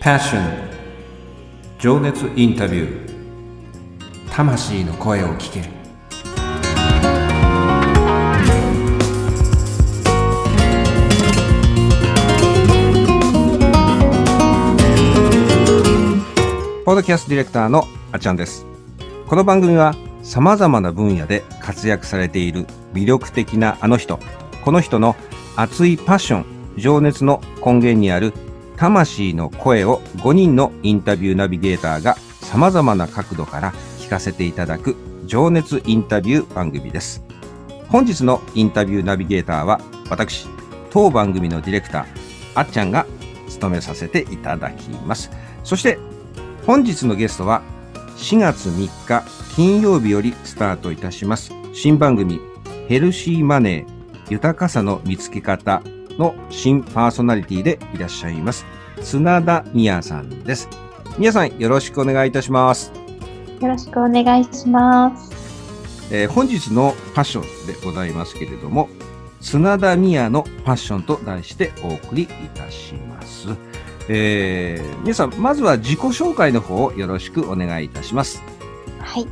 Passion. 情熱インタビュー。魂の声を聞け。るポッドキャストディレクターのあっちゃんです。この番組はさまざまな分野で活躍されている魅力的なあの人。この人の熱いパッション情熱の根源にある魂の声を5人のインタビューナビゲーターが様々な角度から聞かせていただく情熱インタビュー番組です。本日のインタビューナビゲーターは私、当番組のディレクター、あっちゃんが務めさせていただきます。そして本日のゲストは4月3日金曜日よりスタートいたします新番組ヘルシーマネー豊かさの見つけ方の新パーソナリティでいらっしゃいます、砂田美也さんです。美也さん、よろしくお願いいたします。よろしくお願いします。えー、本日のパッションでございますけれども、砂田美也のパッションと題してお送りいたします。えー、皆さん、まずは自己紹介の方をよろしくお願いいたします。はい。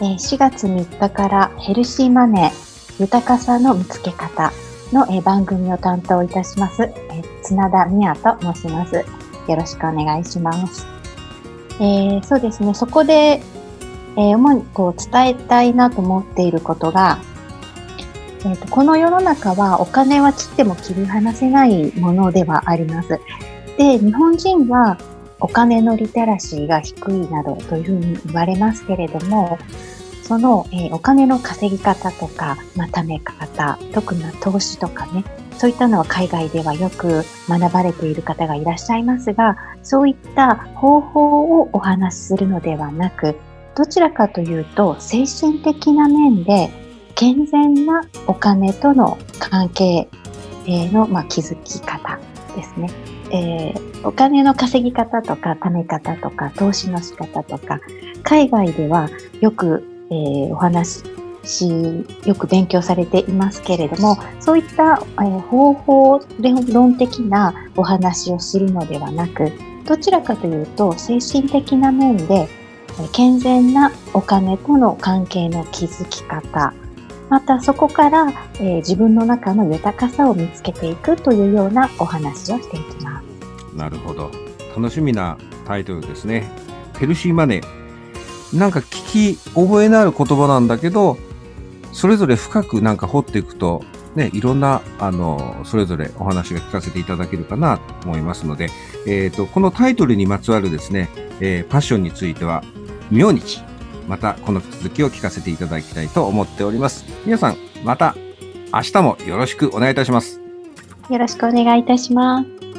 えー、4月3日からヘルシーマネー、豊かさの見つけ方の、え番組を担当いたします、え綱田美也と申します。よろしくお願いします。えー、そうですね、そこで、えー、主にこう伝えたいなと思っていることが、えーと、この世の中はお金は切っても切り離せないものではあります。で、日本人はお金のリテラシーが低いなどというふうに言われますけれども、その、えー、お金の稼ぎ方とか、まあ、貯め方、特に投資とかね、そういったのは海外ではよく学ばれている方がいらっしゃいますが、そういった方法をお話しするのではなく、どちらかというと、精神的な面で健全なお金との関係の、まあ、気づき方ですね。えー、お金の稼ぎ方とか貯め方とか投資の仕方とか海外ではよくえー、お話よく勉強されていますけれども、そういった、えー、方法論的なお話をするのではなく、どちらかというと精神的な面で、健全なお金との関係の築き方、またそこから、えー、自分の中の豊かさを見つけていくというようなお話をしていきます。なるほど。楽しみなタイトルですね。ヘルシーマネー。なんか聞き覚えのある言葉なんだけど、それぞれ深くなんか掘っていくと、ね、いろんな、あの、それぞれお話が聞かせていただけるかなと思いますので、えっ、ー、と、このタイトルにまつわるですね、えー、パッションについては、明日、またこの続きを聞かせていただきたいと思っております。皆さん、また明日もよろしくお願いいたします。よろしくお願いいたします。